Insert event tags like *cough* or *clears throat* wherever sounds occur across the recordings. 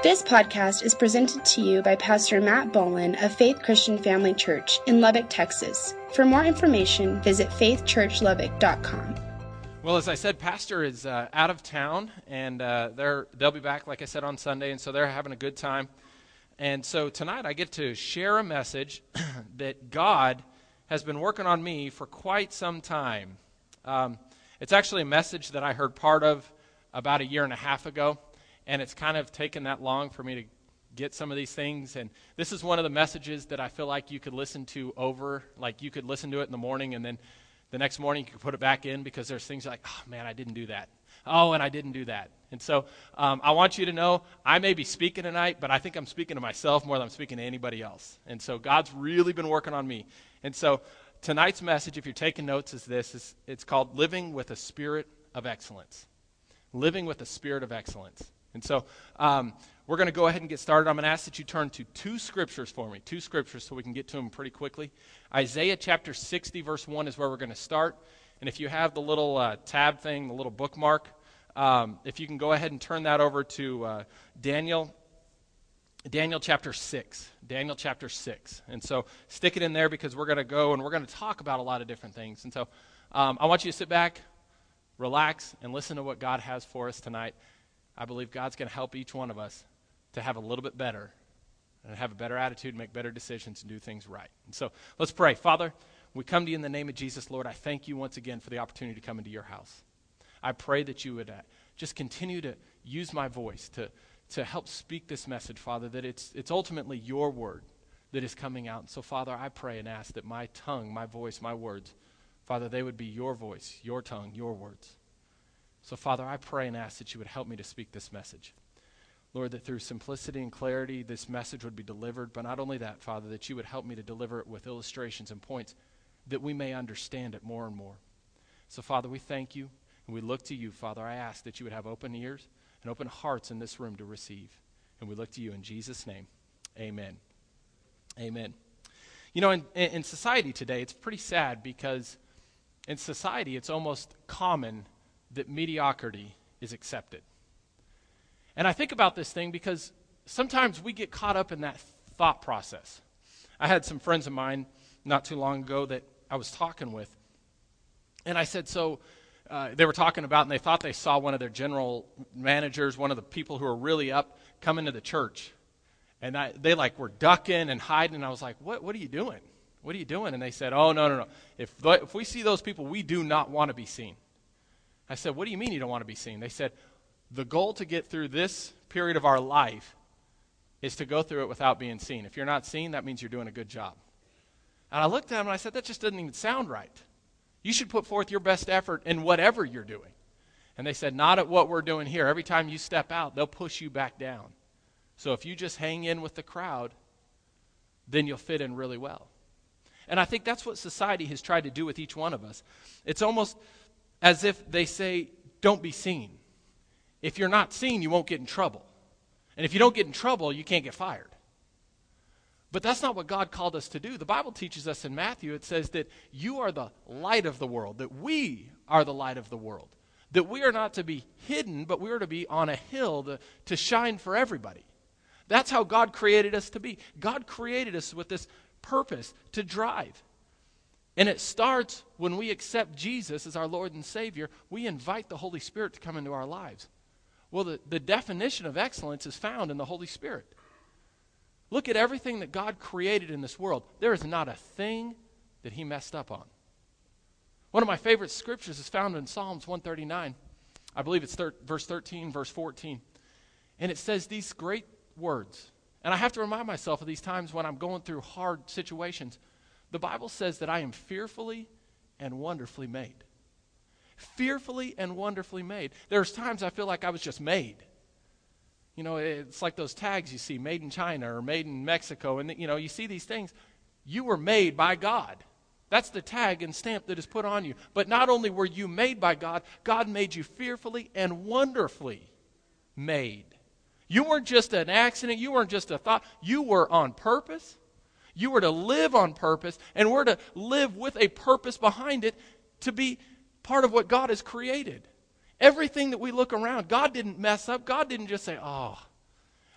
This podcast is presented to you by Pastor Matt Bolin of Faith Christian Family Church in Lubbock, Texas. For more information, visit faithchurchlubbock.com. Well, as I said, Pastor is uh, out of town, and uh, they're, they'll be back, like I said, on Sunday, and so they're having a good time. And so tonight I get to share a message *clears throat* that God has been working on me for quite some time. Um, it's actually a message that I heard part of about a year and a half ago and it's kind of taken that long for me to get some of these things. And this is one of the messages that I feel like you could listen to over, like you could listen to it in the morning, and then the next morning you could put it back in because there's things like, oh man, I didn't do that. Oh, and I didn't do that. And so um, I want you to know I may be speaking tonight, but I think I'm speaking to myself more than I'm speaking to anybody else. And so God's really been working on me. And so tonight's message, if you're taking notes, is this it's, it's called Living with a Spirit of Excellence. Living with a Spirit of Excellence. And so um, we're going to go ahead and get started. I'm going to ask that you turn to two scriptures for me, two scriptures, so we can get to them pretty quickly. Isaiah chapter 60, verse 1 is where we're going to start. And if you have the little uh, tab thing, the little bookmark, um, if you can go ahead and turn that over to uh, Daniel, Daniel chapter 6. Daniel chapter 6. And so stick it in there because we're going to go and we're going to talk about a lot of different things. And so um, I want you to sit back, relax, and listen to what God has for us tonight. I believe God's going to help each one of us to have a little bit better and have a better attitude, make better decisions, and do things right. And so let's pray. Father, we come to you in the name of Jesus, Lord. I thank you once again for the opportunity to come into your house. I pray that you would uh, just continue to use my voice to, to help speak this message, Father, that it's, it's ultimately your word that is coming out. And so, Father, I pray and ask that my tongue, my voice, my words, Father, they would be your voice, your tongue, your words. So, Father, I pray and ask that you would help me to speak this message. Lord, that through simplicity and clarity, this message would be delivered. But not only that, Father, that you would help me to deliver it with illustrations and points that we may understand it more and more. So, Father, we thank you and we look to you, Father. I ask that you would have open ears and open hearts in this room to receive. And we look to you in Jesus' name. Amen. Amen. You know, in, in society today, it's pretty sad because in society, it's almost common that mediocrity is accepted. And I think about this thing because sometimes we get caught up in that thought process. I had some friends of mine not too long ago that I was talking with, and I said, So uh, they were talking about, and they thought they saw one of their general managers, one of the people who are really up, come into the church. And I, they like were ducking and hiding, and I was like, what, what are you doing? What are you doing? And they said, Oh, no, no, no. If, if we see those people, we do not want to be seen. I said, What do you mean you don't want to be seen? They said, The goal to get through this period of our life is to go through it without being seen. If you're not seen, that means you're doing a good job. And I looked at them and I said, That just doesn't even sound right. You should put forth your best effort in whatever you're doing. And they said, Not at what we're doing here. Every time you step out, they'll push you back down. So if you just hang in with the crowd, then you'll fit in really well. And I think that's what society has tried to do with each one of us. It's almost as if they say, don't be seen. If you're not seen, you won't get in trouble. And if you don't get in trouble, you can't get fired. But that's not what God called us to do. The Bible teaches us in Matthew, it says that you are the light of the world, that we are the light of the world. That we are not to be hidden, but we are to be on a hill to, to shine for everybody. That's how God created us to be. God created us with this purpose to drive. And it starts when we accept Jesus as our Lord and Savior. We invite the Holy Spirit to come into our lives. Well, the, the definition of excellence is found in the Holy Spirit. Look at everything that God created in this world. There is not a thing that He messed up on. One of my favorite scriptures is found in Psalms 139. I believe it's thir- verse 13, verse 14. And it says these great words. And I have to remind myself of these times when I'm going through hard situations. The Bible says that I am fearfully and wonderfully made. Fearfully and wonderfully made. There's times I feel like I was just made. You know, it's like those tags you see, made in China or made in Mexico. And, you know, you see these things. You were made by God. That's the tag and stamp that is put on you. But not only were you made by God, God made you fearfully and wonderfully made. You weren't just an accident. You weren't just a thought. You were on purpose. You were to live on purpose, and we're to live with a purpose behind it to be part of what God has created. Everything that we look around, God didn't mess up. God didn't just say, oh,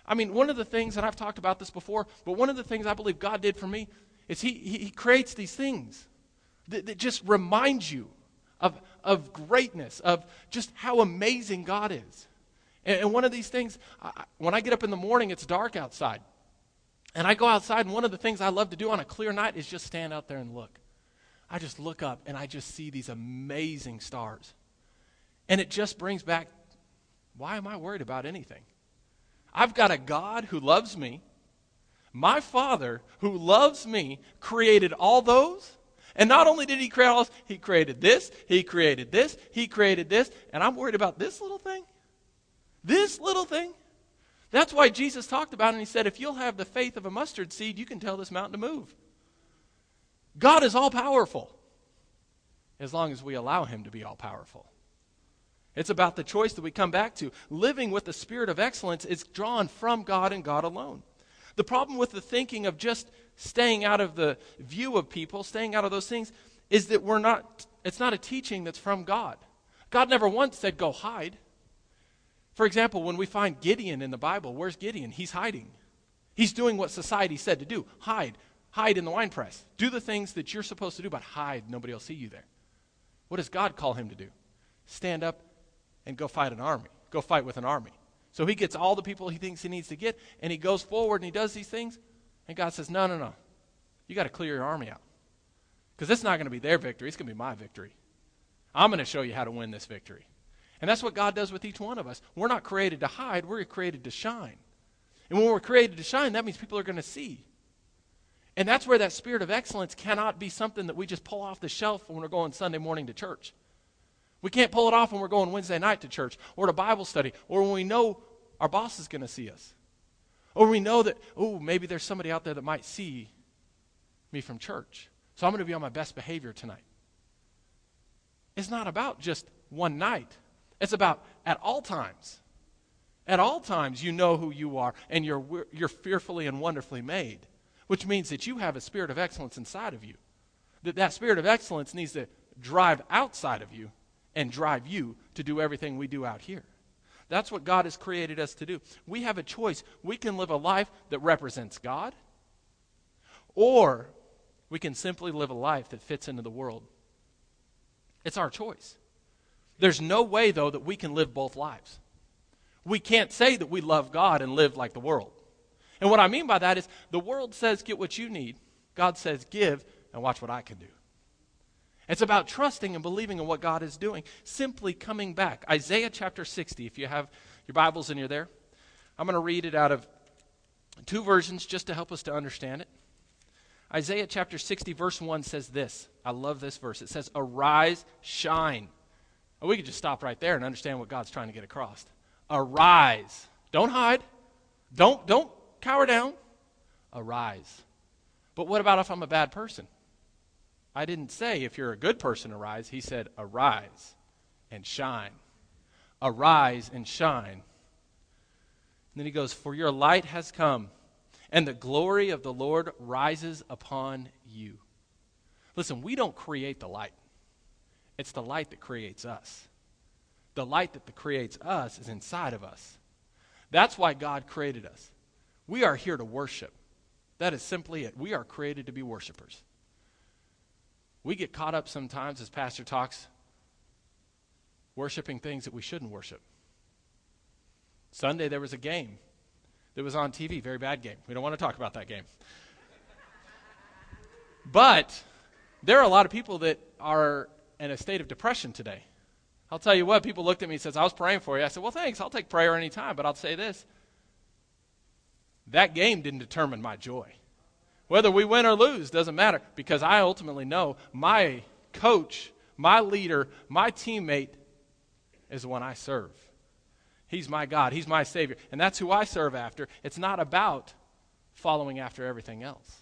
I mean, one of the things, and I've talked about this before, but one of the things I believe God did for me is He, he, creates these things that, that just remind you of, of greatness, of just how amazing God is. And, one of these things, when I get up in the morning, it's dark outside. And I go outside, and one of the things I love to do on a clear night is just stand out there and look. I just look up and I just see these amazing stars. And it just brings back why am I worried about anything? I've got a God who loves me. My Father, who loves me, created all those. And not only did He create all this, He created this, He created this, He created this. And I'm worried about this little thing? This little thing? That's why Jesus talked about it and He said, if you'll have the faith of a mustard seed, you can tell this mountain to move. God is all powerful as long as we allow Him to be all powerful. It's about the choice that we come back to. Living with the spirit of excellence is drawn from God and God alone. The problem with the thinking of just staying out of the view of people, staying out of those things, is that we're not, it's not a teaching that's from God. God never once said, go hide. For example, when we find Gideon in the Bible, where's Gideon? He's hiding. He's doing what society said to do hide. Hide in the wine press. Do the things that you're supposed to do, but hide. Nobody will see you there. What does God call him to do? Stand up and go fight an army, go fight with an army. So he gets all the people he thinks he needs to get, and he goes forward and he does these things. And God says, No, no, no. You got to clear your army out. Because it's not going to be their victory, it's going to be my victory. I'm going to show you how to win this victory. And that's what God does with each one of us. We're not created to hide, we're created to shine. And when we're created to shine, that means people are going to see. And that's where that spirit of excellence cannot be something that we just pull off the shelf when we're going Sunday morning to church. We can't pull it off when we're going Wednesday night to church or to Bible study or when we know our boss is going to see us. Or we know that, oh, maybe there's somebody out there that might see me from church. So I'm going to be on my best behavior tonight. It's not about just one night, it's about at all times. At all times, you know who you are and you're, you're fearfully and wonderfully made, which means that you have a spirit of excellence inside of you. That that spirit of excellence needs to drive outside of you and drive you to do everything we do out here. That's what God has created us to do. We have a choice. We can live a life that represents God, or we can simply live a life that fits into the world. It's our choice. There's no way, though, that we can live both lives. We can't say that we love God and live like the world. And what I mean by that is the world says, get what you need. God says, give, and watch what I can do. It's about trusting and believing in what God is doing, simply coming back. Isaiah chapter 60, if you have your Bibles and you're there, I'm going to read it out of two versions just to help us to understand it. Isaiah chapter 60, verse 1 says this. I love this verse. It says, Arise, shine. Oh, we could just stop right there and understand what God's trying to get across. Arise. Don't hide. Don't, don't cower down. Arise. But what about if I'm a bad person? I didn't say, if you're a good person, arise. He said, arise and shine. Arise and shine. And then he goes, For your light has come, and the glory of the Lord rises upon you. Listen, we don't create the light, it's the light that creates us. The light that creates us is inside of us. That's why God created us. We are here to worship. That is simply it. We are created to be worshipers. We get caught up sometimes as Pastor talks, worshiping things that we shouldn't worship. Sunday, there was a game that was on TV, very bad game. We don't want to talk about that game. *laughs* but there are a lot of people that are in a state of depression today. I'll tell you what, people looked at me and says, I was praying for you. I said, Well, thanks. I'll take prayer anytime, but I'll say this. That game didn't determine my joy. Whether we win or lose doesn't matter because I ultimately know my coach, my leader, my teammate is the one I serve. He's my God, He's my Savior, and that's who I serve after. It's not about following after everything else,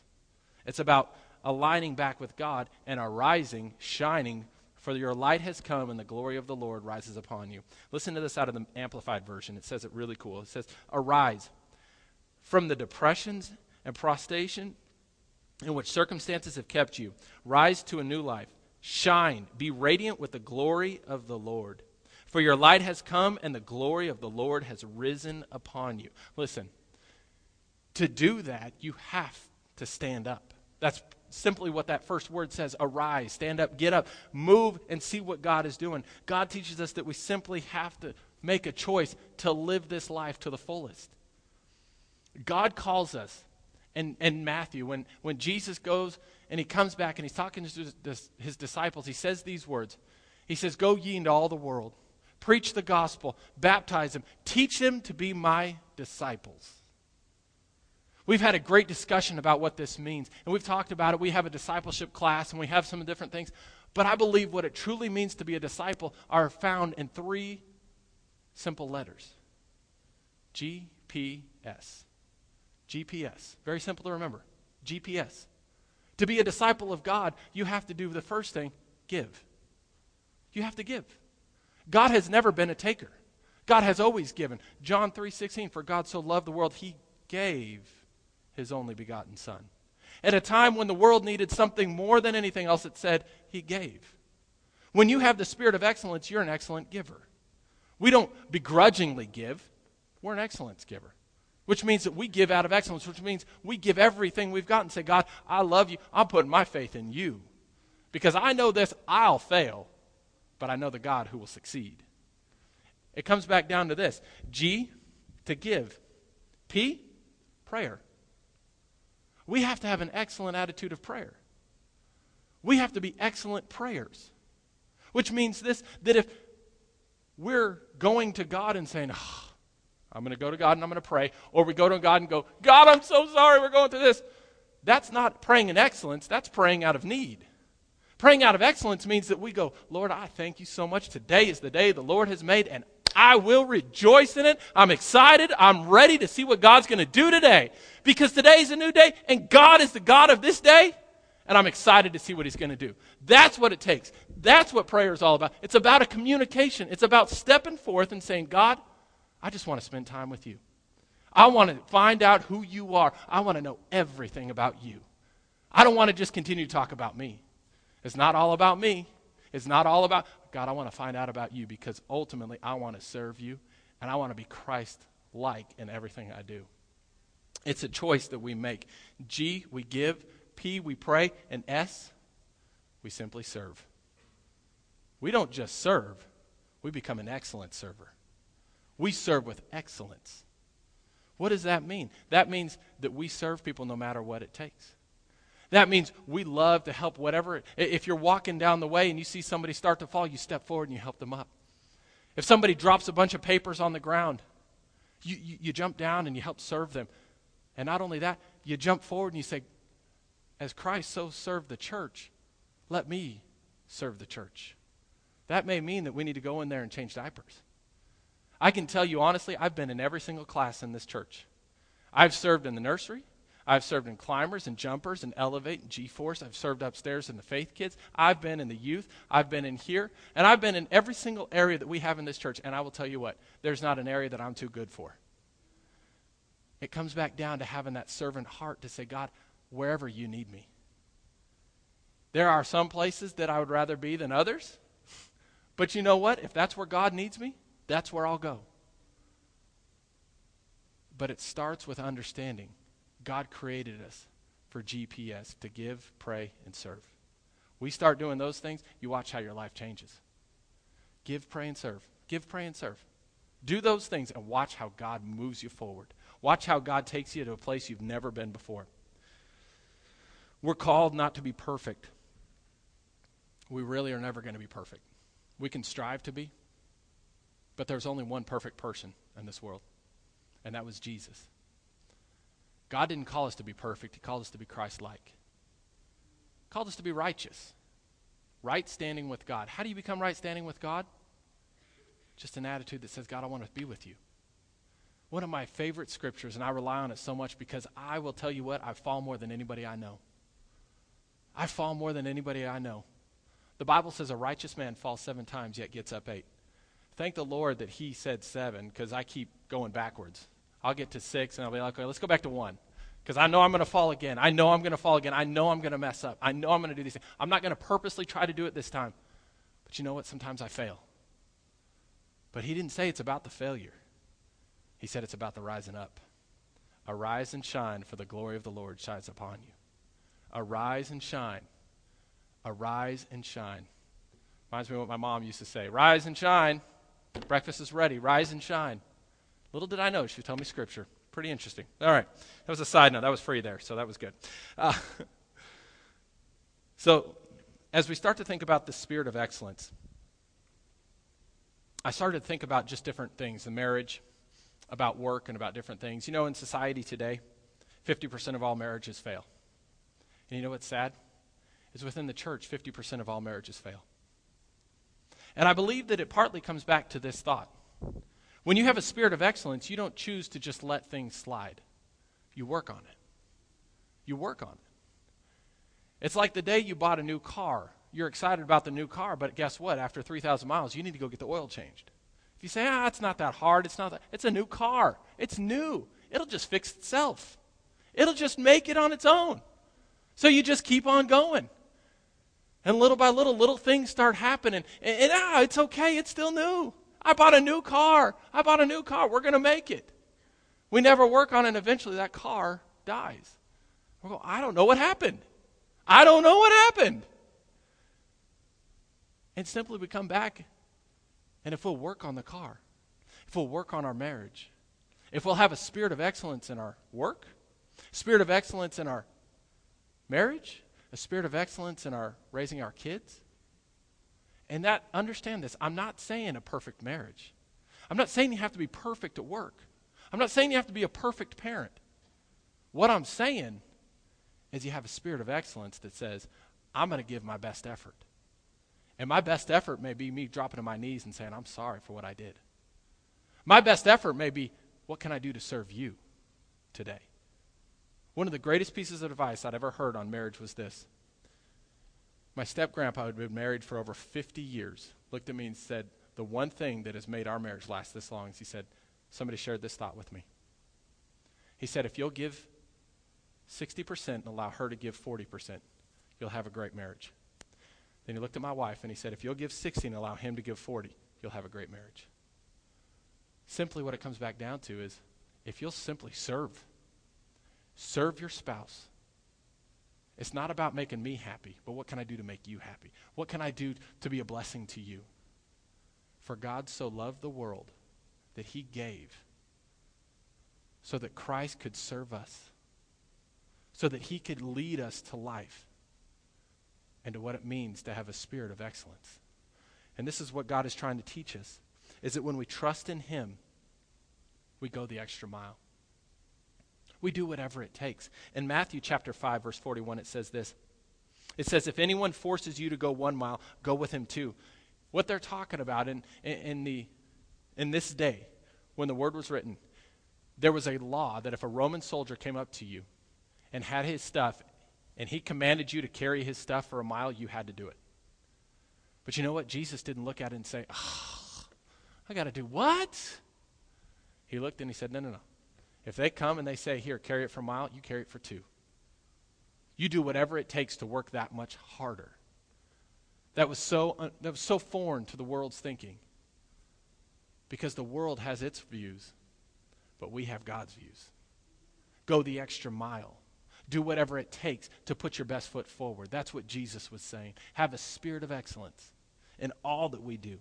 it's about aligning back with God and arising, shining. For your light has come, and the glory of the Lord rises upon you. Listen to this out of the Amplified Version. It says it really cool. It says, Arise from the depressions and prostration in which circumstances have kept you. Rise to a new life. Shine. Be radiant with the glory of the Lord. For your light has come, and the glory of the Lord has risen upon you. Listen, To do that, you have to stand up. That's simply what that first word says arise, stand up, get up, move, and see what God is doing. God teaches us that we simply have to make a choice to live this life to the fullest. God calls us. And, and Matthew, when, when Jesus goes and he comes back and he's talking to his, disciples, he says these words. He says, Go ye into all the world, preach the gospel, baptize them, teach them to be my disciples. We've had a great discussion about what this means, and we've talked about it. We have a discipleship class, and we have some different things. But I believe what it truly means to be a disciple are found in three simple letters GPS. GPS. Very simple to remember. GPS. To be a disciple of God, you have to do the first thing give. You have to give. God has never been a taker. God has always given. John 3:16 for God so loved the world he gave his only begotten Son. At a time when the world needed something more than anything else, it said, He gave. When you have the spirit of excellence, you're an excellent giver. We don't begrudgingly give, we're an excellence giver. Which means that we give out of excellence, which means we give everything we've got and say, God, I love you. I'm putting my faith in you. Because I know this, I'll fail, but I know the God who will succeed. It comes back down to this G, to give. P, prayer. We have to have an excellent attitude of prayer. We have to be excellent prayers. Which means this that if we're going to God and saying, oh, I'm going to go to God and I'm going to pray, or we go to God and go, God, I'm so sorry we're going through this, that's not praying in excellence, that's praying out of need. Praying out of excellence means that we go, Lord, I thank you so much. Today is the day the Lord has made, and I will rejoice in it. I'm excited. I'm ready to see what God's going to do today because today is a new day and God is the God of this day. And I'm excited to see what He's going to do. That's what it takes. That's what prayer is all about. It's about a communication, it's about stepping forth and saying, God, I just want to spend time with you. I want to find out who you are. I want to know everything about you. I don't want to just continue to talk about me. It's not all about me. It's not all about, God, I want to find out about you because ultimately I want to serve you and I want to be Christ like in everything I do. It's a choice that we make. G, we give. P, we pray. And S, we simply serve. We don't just serve, we become an excellent server. We serve with excellence. What does that mean? That means that we serve people no matter what it takes. That means we love to help whatever. If you're walking down the way and you see somebody start to fall, you step forward and you help them up. If somebody drops a bunch of papers on the ground, you, you, you jump down and you help serve them. And not only that, you jump forward and you say, As Christ so served the church, let me serve the church. That may mean that we need to go in there and change diapers. I can tell you honestly, I've been in every single class in this church. I've served in the nursery. I've served in climbers and jumpers and elevate and G force. I've served upstairs in the faith kids. I've been in the youth. I've been in here. And I've been in every single area that we have in this church. And I will tell you what, there's not an area that I'm too good for. It comes back down to having that servant heart to say, God, wherever you need me. There are some places that I would rather be than others. But you know what? If that's where God needs me, that's where I'll go. But it starts with understanding God created us for GPS to give, pray, and serve. We start doing those things, you watch how your life changes. Give, pray, and serve. Give, pray, and serve. Do those things and watch how God moves you forward. Watch how God takes you to a place you've never been before. We're called not to be perfect. We really are never going to be perfect. We can strive to be, but there's only one perfect person in this world, and that was Jesus. God didn't call us to be perfect, He called us to be Christ like. called us to be righteous. Right standing with God. How do you become right standing with God? Just an attitude that says, God, I want to be with you. One of my favorite scriptures, and I rely on it so much because I will tell you what, I fall more than anybody I know. I fall more than anybody I know. The Bible says a righteous man falls seven times, yet gets up eight. Thank the Lord that he said seven because I keep going backwards. I'll get to six and I'll be like, okay, let's go back to one. Because I know I'm going to fall again. I know I'm going to fall again. I know I'm going to mess up. I know I'm going to do these things. I'm not going to purposely try to do it this time. But you know what? Sometimes I fail. But he didn't say it's about the failure, he said it's about the rising up. Arise and shine, for the glory of the Lord shines upon you. Arise and shine. Arise and shine. Reminds me of what my mom used to say Rise and shine. Breakfast is ready. Rise and shine. Little did I know she was telling me scripture. Pretty interesting. All right. That was a side note. That was free there, so that was good. Uh, *laughs* so, as we start to think about the spirit of excellence, I started to think about just different things the marriage, about work, and about different things. You know, in society today, 50% of all marriages fail. And you know what's sad? Is within the church, 50% of all marriages fail. And I believe that it partly comes back to this thought. When you have a spirit of excellence, you don't choose to just let things slide. You work on it. You work on it. It's like the day you bought a new car. You're excited about the new car, but guess what? After 3,000 miles, you need to go get the oil changed. If you say, ah, it's not that hard, it's not that, it's a new car. It's new. It'll just fix itself. It'll just make it on its own. So you just keep on going. And little by little, little things start happening. And, and ah, it's okay, it's still new. I bought a new car. I bought a new car. We're going to make it. We never work on it, and eventually that car dies. We go, I don't know what happened. I don't know what happened. And simply we come back, and if we'll work on the car, if we'll work on our marriage, if we'll have a spirit of excellence in our work, spirit of excellence in our marriage, a spirit of excellence in our raising our kids. And that understand this, I'm not saying a perfect marriage. I'm not saying you have to be perfect at work. I'm not saying you have to be a perfect parent. What I'm saying is you have a spirit of excellence that says, I'm going to give my best effort. And my best effort may be me dropping to my knees and saying, I'm sorry for what I did. My best effort may be, what can I do to serve you today? One of the greatest pieces of advice I'd ever heard on marriage was this. My step grandpa had been married for over 50 years, looked at me and said, The one thing that has made our marriage last this long is he said, Somebody shared this thought with me. He said, If you'll give 60% and allow her to give 40%, you'll have a great marriage. Then he looked at my wife and he said, If you'll give 60 and allow him to give 40, you'll have a great marriage. Simply what it comes back down to is if you'll simply serve Serve your spouse. It's not about making me happy, but what can I do to make you happy? What can I do to be a blessing to you? For God so loved the world that he gave so that Christ could serve us, so that he could lead us to life and to what it means to have a spirit of excellence. And this is what God is trying to teach us is that when we trust in him, we go the extra mile. We do whatever it takes. In Matthew chapter 5, verse 41, it says this It says, If anyone forces you to go one mile, go with him two. What they're talking about in, in, in, the, in this day, when the word was written, there was a law that if a Roman soldier came up to you and had his stuff and he commanded you to carry his stuff for a mile, you had to do it. But you know what? Jesus didn't look at it and say, oh, I got to do what? He looked and he said, No, no, no. If they come and they say, Here, carry it for a mile, you carry it for two. You do whatever it takes to work that much harder. That was so, that was so foreign to the world's thinking. Because the world has its views, but we have God's views. Go the extra mile. Do whatever it takes to put your best foot forward. That's what Jesus was saying. Have a spirit of excellence in all that we do.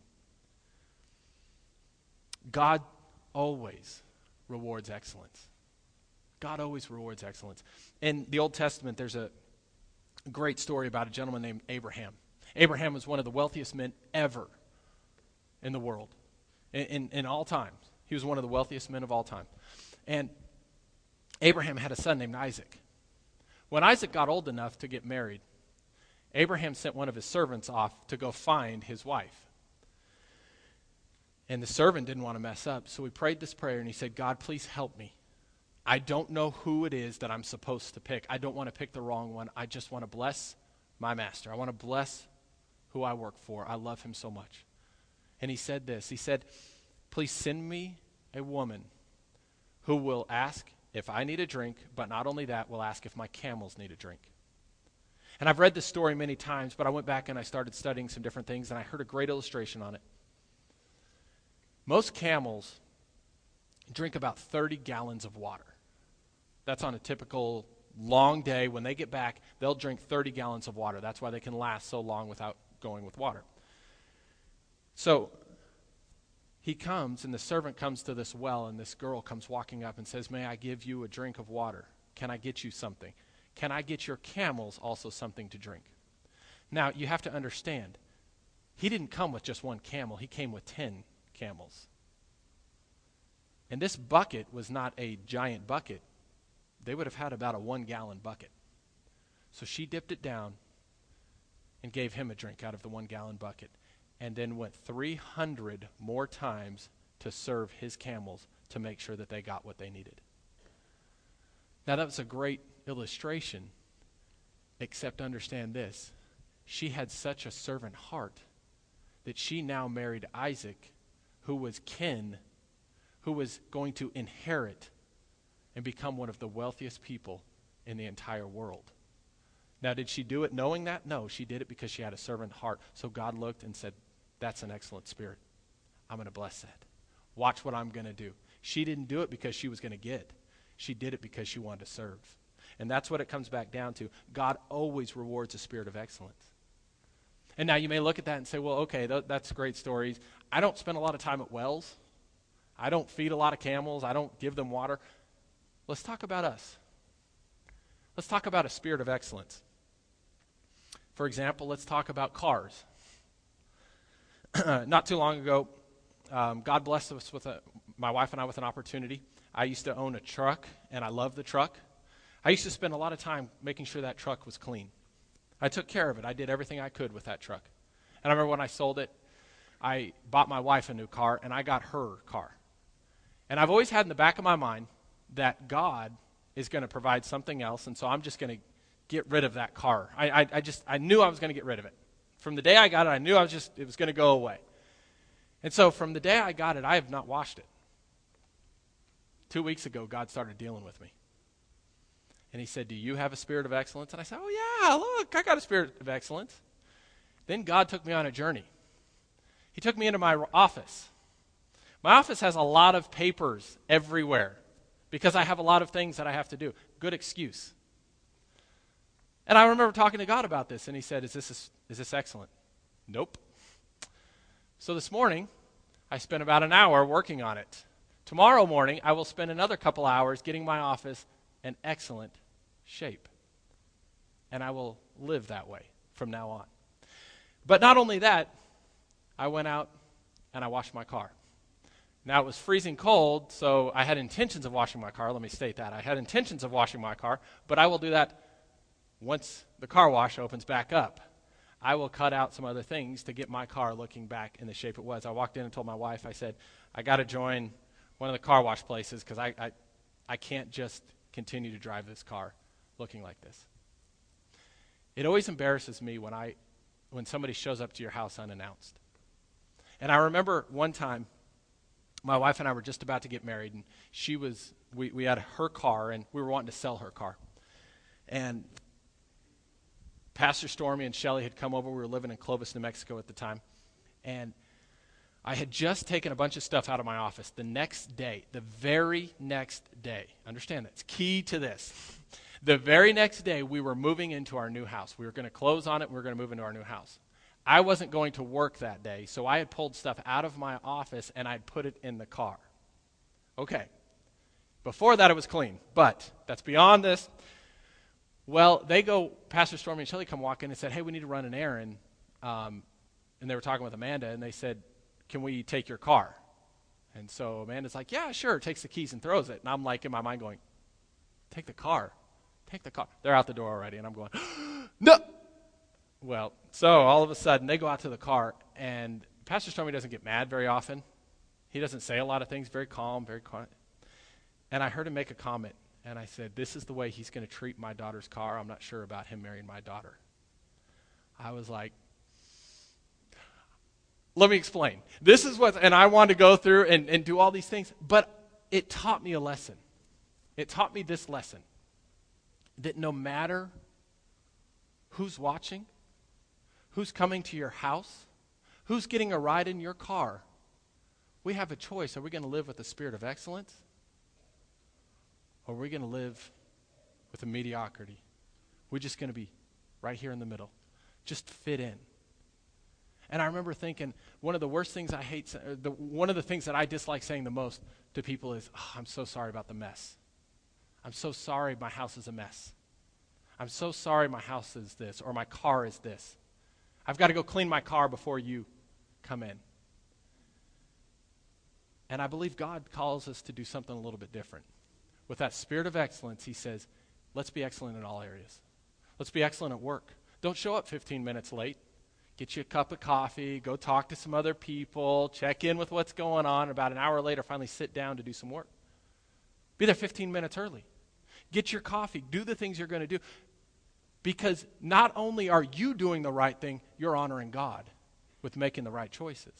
God always rewards excellence. God always rewards excellence. In the Old Testament, there's a great story about a gentleman named Abraham. Abraham was one of the wealthiest men ever in the world, in, in, in all times. He was one of the wealthiest men of all time. And Abraham had a son named Isaac. When Isaac got old enough to get married, Abraham sent one of his servants off to go find his wife. And the servant didn't want to mess up, so he prayed this prayer and he said, God, please help me. I don't know who it is that I'm supposed to pick. I don't want to pick the wrong one. I just want to bless my master. I want to bless who I work for. I love him so much. And he said this He said, Please send me a woman who will ask if I need a drink, but not only that, will ask if my camels need a drink. And I've read this story many times, but I went back and I started studying some different things, and I heard a great illustration on it. Most camels drink about 30 gallons of water. That's on a typical long day. When they get back, they'll drink 30 gallons of water. That's why they can last so long without going with water. So he comes, and the servant comes to this well, and this girl comes walking up and says, May I give you a drink of water? Can I get you something? Can I get your camels also something to drink? Now, you have to understand, he didn't come with just one camel, he came with 10 camels. And this bucket was not a giant bucket. They would have had about a one gallon bucket. So she dipped it down and gave him a drink out of the one gallon bucket, and then went 300 more times to serve his camels to make sure that they got what they needed. Now, that was a great illustration, except understand this. She had such a servant heart that she now married Isaac, who was kin, who was going to inherit and become one of the wealthiest people in the entire world. Now, did she do it knowing that? No, she did it because she had a servant heart. So God looked and said, That's an excellent spirit. I'm going to bless that. Watch what I'm going to do. She didn't do it because she was going to get, she did it because she wanted to serve. And that's what it comes back down to. God always rewards a spirit of excellence. And now you may look at that and say, well, okay, th- that's great stories. I don't spend a lot of time at wells. I don't feed a lot of camels. I don't give them water. Let's talk about us. Let's talk about a spirit of excellence. For example, let's talk about cars. *clears throat* Not too long ago, um, God blessed us with a, my wife and I with an opportunity. I used to own a truck, and I love the truck. I used to spend a lot of time making sure that truck was clean. I took care of it. I did everything I could with that truck. And I remember when I sold it, I bought my wife a new car, and I got her car. And I've always had in the back of my mind that God is going to provide something else, and so I'm just going to get rid of that car. I, I, I just, I knew I was going to get rid of it. From the day I got it, I knew I was just, it was going to go away. And so from the day I got it, I have not washed it. Two weeks ago, God started dealing with me. And he said, Do you have a spirit of excellence? And I said, Oh, yeah, look, I got a spirit of excellence. Then God took me on a journey. He took me into my office. My office has a lot of papers everywhere because I have a lot of things that I have to do. Good excuse. And I remember talking to God about this, and He said, Is this, is this excellent? Nope. So this morning, I spent about an hour working on it. Tomorrow morning, I will spend another couple hours getting my office in excellent shape. And I will live that way from now on. But not only that, I went out and I washed my car. Now it was freezing cold, so I had intentions of washing my car. Let me state that. I had intentions of washing my car, but I will do that once the car wash opens back up, I will cut out some other things to get my car looking back in the shape it was. I walked in and told my wife, I said, I got to join one of the car wash places because I, I, I can't just continue to drive this car looking like this. It always embarrasses me when, I, when somebody shows up to your house unannounced. And I remember one time, my wife and I were just about to get married, and she was, we, we had her car, and we were wanting to sell her car. And Pastor Stormy and Shelly had come over. We were living in Clovis, New Mexico at the time. And I had just taken a bunch of stuff out of my office. The next day, the very next day, understand that's key to this. The very next day, we were moving into our new house. We were going to close on it, we were going to move into our new house. I wasn't going to work that day, so I had pulled stuff out of my office and I'd put it in the car. Okay. Before that, it was clean, but that's beyond this. Well, they go, Pastor Stormy and Shelly come walk in and said, hey, we need to run an errand. Um, and they were talking with Amanda, and they said, can we take your car? And so Amanda's like, yeah, sure, takes the keys and throws it. And I'm like, in my mind, going, take the car. Take the car. They're out the door already, and I'm going, *gasps* no. Well, so all of a sudden, they go out to the car, and Pastor Stormy doesn't get mad very often. He doesn't say a lot of things, very calm, very quiet. And I heard him make a comment and I said, This is the way he's going to treat my daughter's car. I'm not sure about him marrying my daughter. I was like, Let me explain. This is what, and I wanted to go through and, and do all these things, but it taught me a lesson. It taught me this lesson that no matter who's watching, who's coming to your house, who's getting a ride in your car, we have a choice. Are we going to live with the spirit of excellence? Or are we going to live with a mediocrity. We're just going to be right here in the middle, just fit in. And I remember thinking one of the worst things I hate, uh, the, one of the things that I dislike saying the most to people is, oh, I'm so sorry about the mess. I'm so sorry my house is a mess. I'm so sorry my house is this or my car is this. I've got to go clean my car before you come in. And I believe God calls us to do something a little bit different. With that spirit of excellence, He says, let's be excellent in all areas. Let's be excellent at work. Don't show up 15 minutes late. Get you a cup of coffee, go talk to some other people, check in with what's going on. About an hour later, finally sit down to do some work. Be there 15 minutes early. Get your coffee. Do the things you're going to do. Because not only are you doing the right thing, you're honoring God with making the right choices.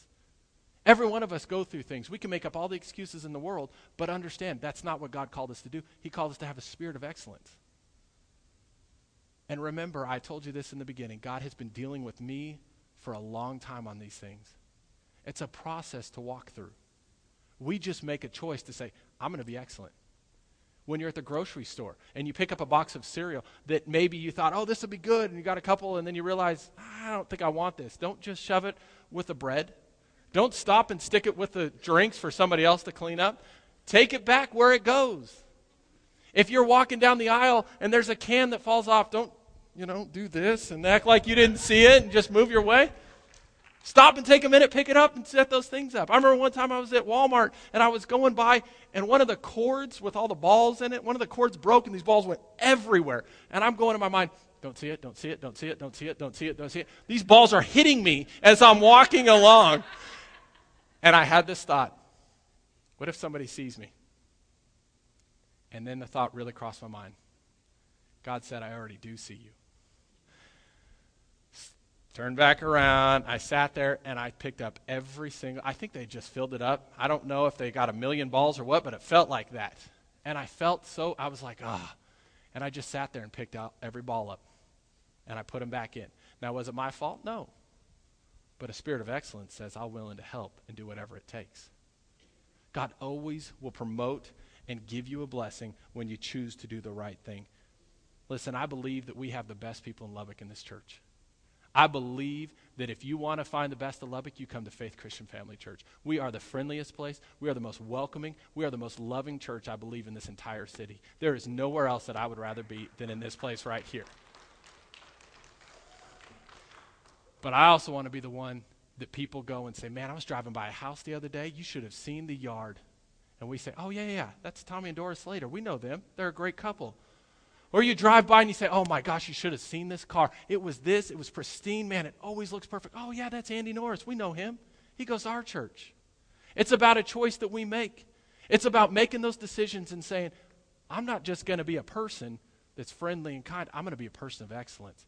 Every one of us go through things. We can make up all the excuses in the world, but understand that's not what God called us to do. He called us to have a spirit of excellence. And remember, I told you this in the beginning God has been dealing with me for a long time on these things. It's a process to walk through. We just make a choice to say, I'm going to be excellent. When you're at the grocery store and you pick up a box of cereal that maybe you thought, oh, this will be good, and you got a couple, and then you realize, I don't think I want this. Don't just shove it with the bread. Don't stop and stick it with the drinks for somebody else to clean up. Take it back where it goes. If you're walking down the aisle and there's a can that falls off, don't, you know, do this and act like you didn't see it and just move your way. Stop and take a minute, pick it up, and set those things up. I remember one time I was at Walmart and I was going by, and one of the cords with all the balls in it, one of the cords broke, and these balls went everywhere. And I'm going in my mind, don't see it, don't see it, don't see it, don't see it, don't see it, don't see it. These balls are hitting me as I'm walking along. And I had this thought what if somebody sees me? And then the thought really crossed my mind God said, I already do see you. Turned back around. I sat there and I picked up every single. I think they just filled it up. I don't know if they got a million balls or what, but it felt like that. And I felt so. I was like, ah. And I just sat there and picked out every ball up, and I put them back in. Now, was it my fault? No. But a spirit of excellence says, I'm willing to help and do whatever it takes. God always will promote and give you a blessing when you choose to do the right thing. Listen, I believe that we have the best people in Lubbock in this church. I believe that if you want to find the best of Lubbock, you come to Faith Christian Family Church. We are the friendliest place. We are the most welcoming. We are the most loving church, I believe, in this entire city. There is nowhere else that I would rather be than in this place right here. But I also want to be the one that people go and say, Man, I was driving by a house the other day. You should have seen the yard. And we say, Oh, yeah, yeah. That's Tommy and Doris Slater. We know them. They're a great couple. Or you drive by and you say, Oh my gosh, you should have seen this car. It was this, it was pristine. Man, it always looks perfect. Oh, yeah, that's Andy Norris. We know him. He goes to our church. It's about a choice that we make. It's about making those decisions and saying, I'm not just going to be a person that's friendly and kind, I'm going to be a person of excellence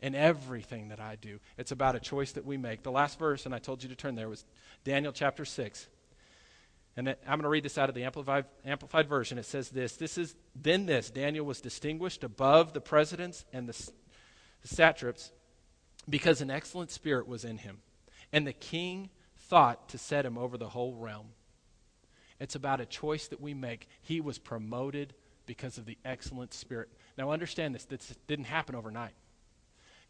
in everything that I do. It's about a choice that we make. The last verse, and I told you to turn there, was Daniel chapter 6. And I'm going to read this out of the Amplified, Amplified Version. It says this This is then this Daniel was distinguished above the presidents and the, the satraps because an excellent spirit was in him. And the king thought to set him over the whole realm. It's about a choice that we make. He was promoted because of the excellent spirit. Now, understand this, this didn't happen overnight.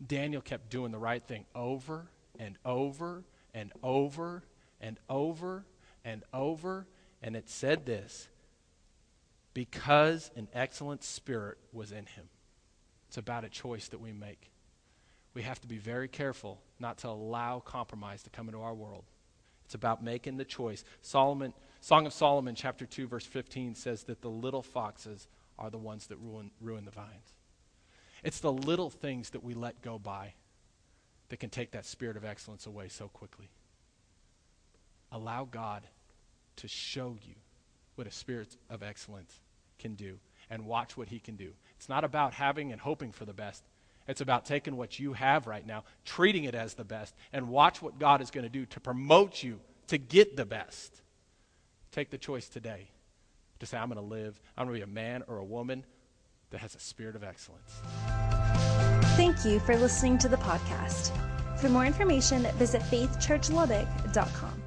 Daniel kept doing the right thing over and over and over and over and over. And it said this because an excellent spirit was in him. It's about a choice that we make. We have to be very careful not to allow compromise to come into our world. It's about making the choice. Solomon, Song of Solomon, chapter 2, verse 15 says that the little foxes are the ones that ruin, ruin the vines. It's the little things that we let go by that can take that spirit of excellence away so quickly. Allow God to show you what a spirit of excellence can do and watch what he can do. It's not about having and hoping for the best. It's about taking what you have right now, treating it as the best, and watch what God is going to do to promote you to get the best. Take the choice today to say, I'm going to live, I'm going to be a man or a woman that has a spirit of excellence. Thank you for listening to the podcast. For more information, visit faithchurchlubbock.com.